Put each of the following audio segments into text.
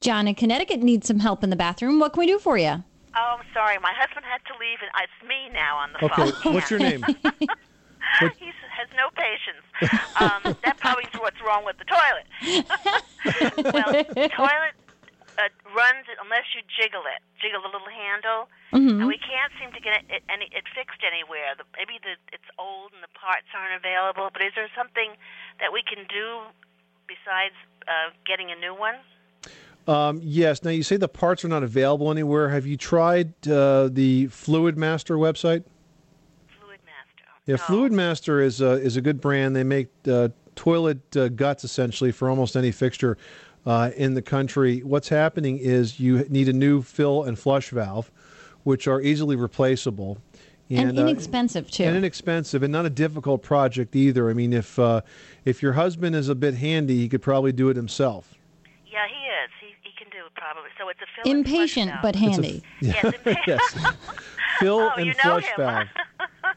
John in Connecticut needs some help in the bathroom. What can we do for you? Oh, I'm sorry. My husband had to leave, and it's me now on the Okay, phone. what's your name? he has no patience. Um, that probably is what's wrong with the toilet. well, the toilet uh, runs unless you jiggle it, jiggle the little handle, Mhm. and we can't seem to get it, any, it fixed anywhere. The, maybe the, it's old and the parts aren't available. But is there something that we can do besides uh, getting a new one? Um, yes. Now you say the parts are not available anywhere. Have you tried uh, the Fluidmaster website? Fluidmaster. Yeah, Fluidmaster is a, is a good brand. They make uh, toilet uh, guts essentially for almost any fixture uh, in the country. What's happening is you need a new fill and flush valve, which are easily replaceable. And, uh, inexpensive, too. and inexpensive, and not a difficult project either. I mean, if uh, if your husband is a bit handy, he could probably do it himself. Yeah, he is. He, he can do it probably. So it's a fill and flush Impatient valve. but handy. Yes, impatient. yes. Fill Oh, and flush him. valve.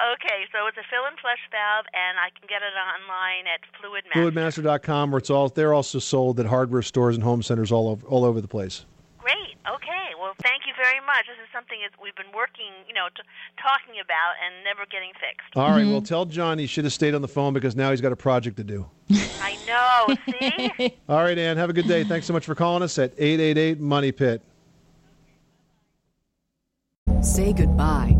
Okay, so it's a fill and flush valve, and I can get it online at Fluidmaster. Fluidmaster.com, where it's all they're also sold at hardware stores and home centers all over all over the place. Great. Okay. Well, thank you very much. This is something that we've been working, you know, t- talking about and never getting fixed. All right, mm-hmm. well, tell John he should have stayed on the phone because now he's got a project to do. I oh, know. See? All right, Ann, have a good day. Thanks so much for calling us at 888 Money Pit. Say goodbye